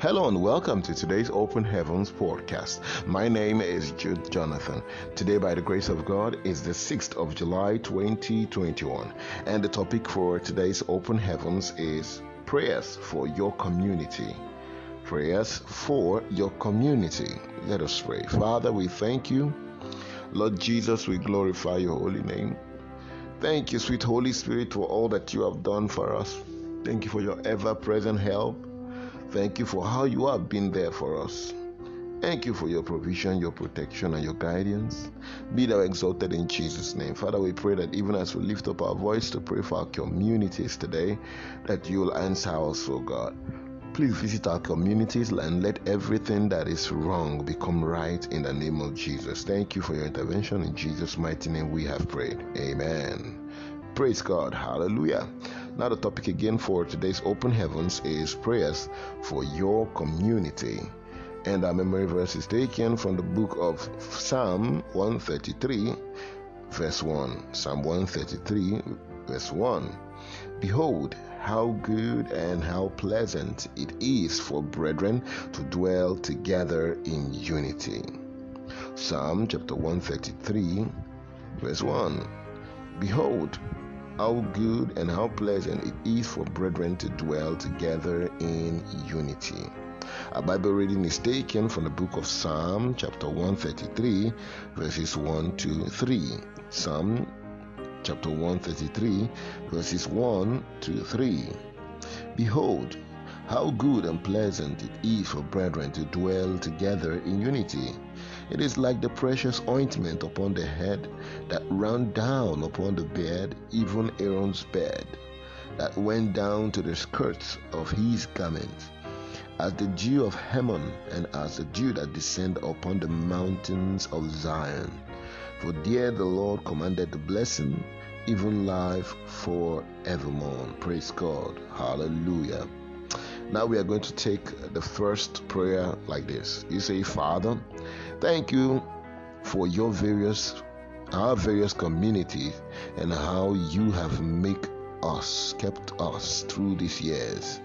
Hello and welcome to today's Open Heavens podcast. My name is Jude Jonathan. Today, by the grace of God, is the 6th of July 2021, and the topic for today's Open Heavens is prayers for your community. Prayers for your community. Let us pray. Father, we thank you. Lord Jesus, we glorify your holy name. Thank you, sweet Holy Spirit, for all that you have done for us. Thank you for your ever present help. Thank you for how you have been there for us. Thank you for your provision, your protection, and your guidance. Be thou exalted in Jesus' name. Father, we pray that even as we lift up our voice to pray for our communities today, that you will answer us, O God. Please visit our communities and let everything that is wrong become right in the name of Jesus. Thank you for your intervention. In Jesus' mighty name, we have prayed. Amen. Praise God. Hallelujah. Now, the topic again for today's Open Heavens is prayers for your community. And our memory verse is taken from the book of Psalm 133, verse 1. Psalm 133, verse 1. Behold, how good and how pleasant it is for brethren to dwell together in unity. Psalm chapter 133, verse 1. Behold, how good and how pleasant it is for brethren to dwell together in unity. Our Bible reading is taken from the book of Psalm, chapter 133, verses 1 to 3. Psalm chapter 133, verses 1 to 3. Behold, how good and pleasant it is for brethren to dwell together in unity. It is like the precious ointment upon the head that ran down upon the bed, even Aaron's bed, that went down to the skirts of his garments, as the dew of Hermon, and as the dew that descend upon the mountains of Zion. For there the Lord commanded the blessing, even life forevermore. Praise God. Hallelujah. Now we are going to take the first prayer like this. You say, Father, thank you for your various our various communities and how you have made us, kept us through these years.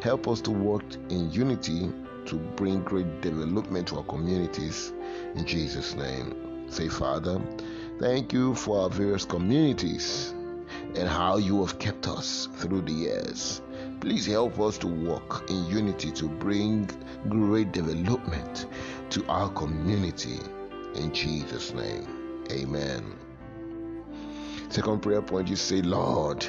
Help us to work in unity to bring great development to our communities in Jesus' name. Say, Father, thank you for our various communities and how you have kept us through the years. Please help us to work in unity to bring great development to our community. In Jesus' name, amen. Second prayer point you say, Lord,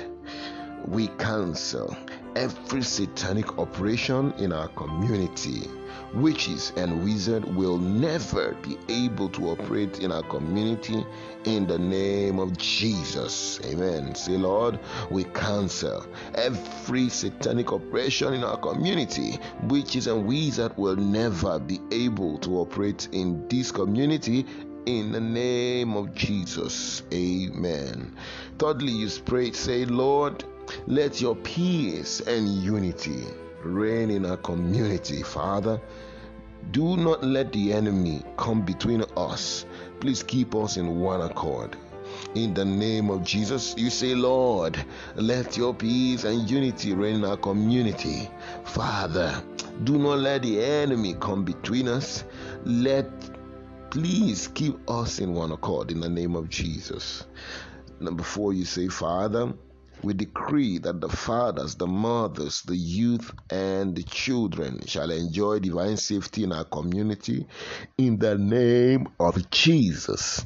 we cancel every satanic operation in our community. Witches and wizards will never be able to operate in our community in the name of Jesus. Amen. Say, Lord, we cancel every satanic operation in our community. Witches and wizards will never be able to operate in this community in the name of Jesus. Amen. Thirdly, you pray, say, Lord, let your peace and unity reign in our community, Father. Do not let the enemy come between us. Please keep us in one accord. In the name of Jesus, you say, Lord, let your peace and unity reign in our community. Father, do not let the enemy come between us. Let please keep us in one accord in the name of Jesus. Number four, you say, Father, we decree that the fathers, the mothers, the youth, and the children shall enjoy divine safety in our community in the name of Jesus.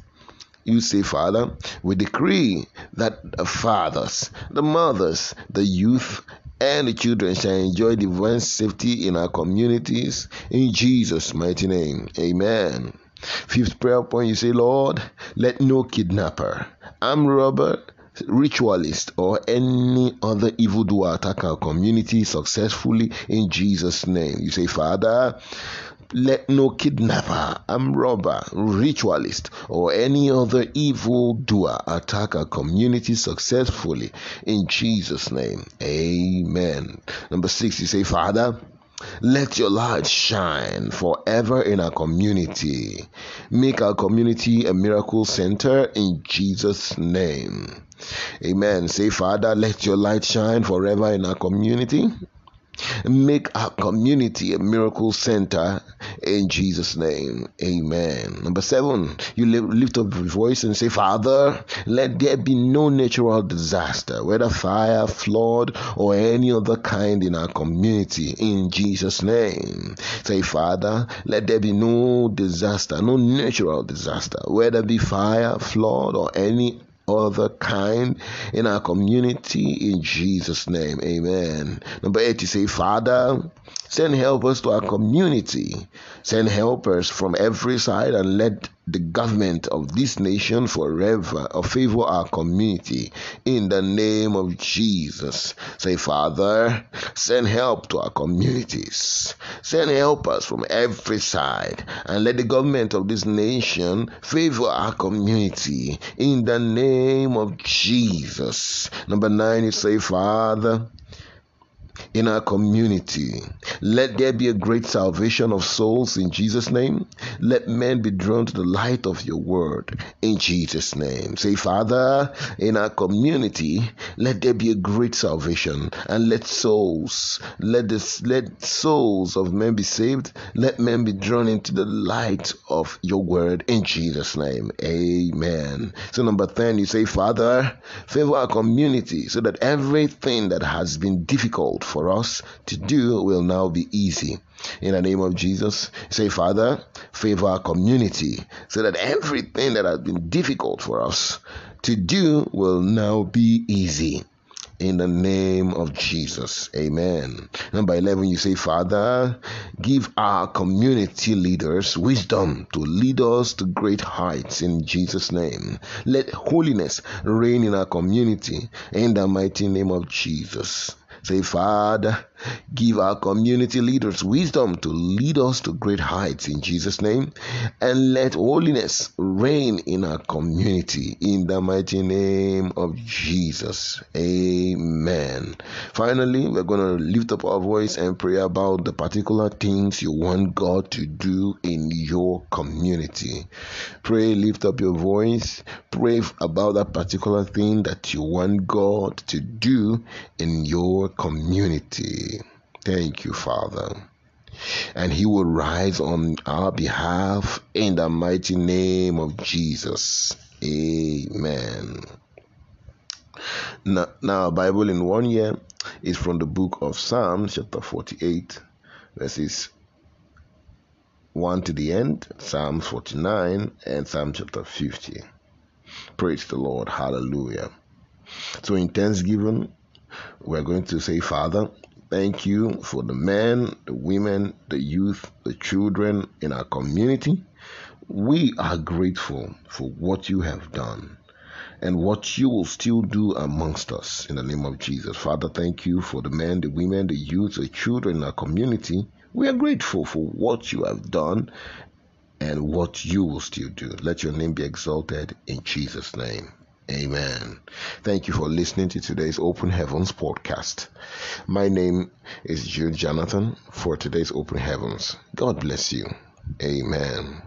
You say, Father, we decree that the fathers, the mothers, the youth, and the children shall enjoy divine safety in our communities in Jesus' mighty name. Amen. Fifth prayer point, you say, Lord, let no kidnapper, armed robber, ritualist, or any other evildoer attack our community successfully in Jesus' name. You say, Father, let no kidnapper, armed robber, ritualist, or any other evil doer attack our community successfully in Jesus' name. Amen. Number six, you say, Father, let your light shine forever in our community. Make our community a miracle center in Jesus' name. Amen. Say, Father, let your light shine forever in our community. Make our community a miracle center in Jesus' name. Amen. Number seven, you lift up your voice and say, Father, let there be no natural disaster, whether fire, flood, or any other kind in our community in Jesus' name. Say, Father, let there be no disaster, no natural disaster, whether be fire, flood, or any other kind in our community in Jesus' name. Amen. Number eight, you say, Father, send helpers to our community. Send helpers from every side and let the government of this nation forever uh, favor our community in the name of Jesus. Say, Father, send help to our communities. Send helpers from every side and let the government of this nation favor our community in the name of Jesus. Number nine, you say, Father, in our community. Let there be a great salvation of souls in Jesus' name. Let men be drawn to the light of your word in Jesus' name. Say, Father, in our community, let there be a great salvation and let souls, let this, let souls of men be saved. Let men be drawn into the light of your word in Jesus' name. Amen. So, number 10, you say, Father, favor our community so that everything that has been difficult for us to do will now be easy. In the name of Jesus, say, Father, favor our community so that everything that has been difficult for us to do will now be easy in the name of Jesus. Amen. Number 11, you say, Father, give our community leaders wisdom to lead us to great heights in Jesus' name. Let holiness reign in our community in the mighty name of Jesus. Say, Father, give our community leaders wisdom to lead us to great heights in Jesus' name, and let holiness reign in our community in the mighty name of Jesus. Amen. Finally, we're going to lift up our voice and pray about the particular things you want God to do in your community. Pray, lift up your voice, pray about that particular thing that you want God to do in your community. Thank you, Father. And he will rise on our behalf in the mighty name of Jesus. Amen. Now, now Bible in one year is from the book of Psalms, chapter 48, verses 1 to the end, Psalms 49, and Psalm chapter 50. Praise the Lord. Hallelujah. So in Thanksgiving, we're going to say, Father, thank you for the men, the women, the youth, the children in our community. We are grateful for what you have done and what you will still do amongst us in the name of Jesus. Father, thank you for the men, the women, the youth, the children in our community. We are grateful for what you have done and what you will still do. Let your name be exalted in Jesus' name. Amen. Thank you for listening to today's Open Heavens podcast. My name is Jude Jonathan for today's Open Heavens. God bless you. Amen.